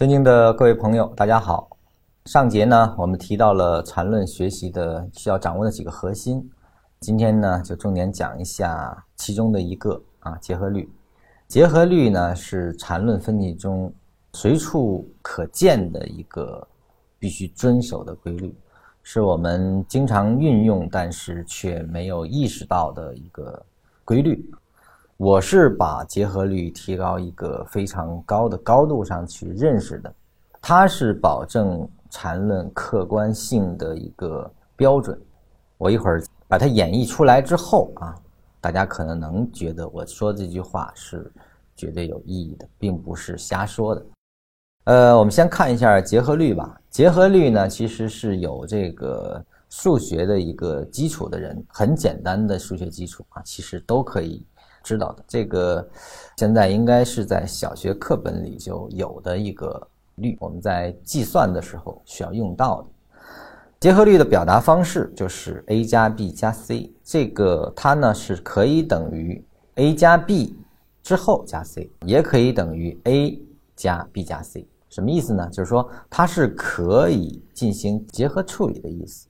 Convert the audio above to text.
尊敬的各位朋友，大家好。上节呢，我们提到了缠论学习的需要掌握的几个核心。今天呢，就重点讲一下其中的一个啊，结合律。结合律呢，是缠论分析中随处可见的一个必须遵守的规律，是我们经常运用，但是却没有意识到的一个规律。我是把结合律提高一个非常高的高度上去认识的，它是保证缠论客观性的一个标准。我一会儿把它演绎出来之后啊，大家可能能觉得我说这句话是绝对有意义的，并不是瞎说的。呃，我们先看一下结合律吧。结合律呢，其实是有这个数学的一个基础的人，很简单的数学基础啊，其实都可以。知道的这个，现在应该是在小学课本里就有的一个律，我们在计算的时候需要用到的。结合律的表达方式就是 a 加 b 加 c，这个它呢是可以等于 a 加 b 之后加 c，也可以等于 a 加 b 加 c。什么意思呢？就是说它是可以进行结合处理的意思。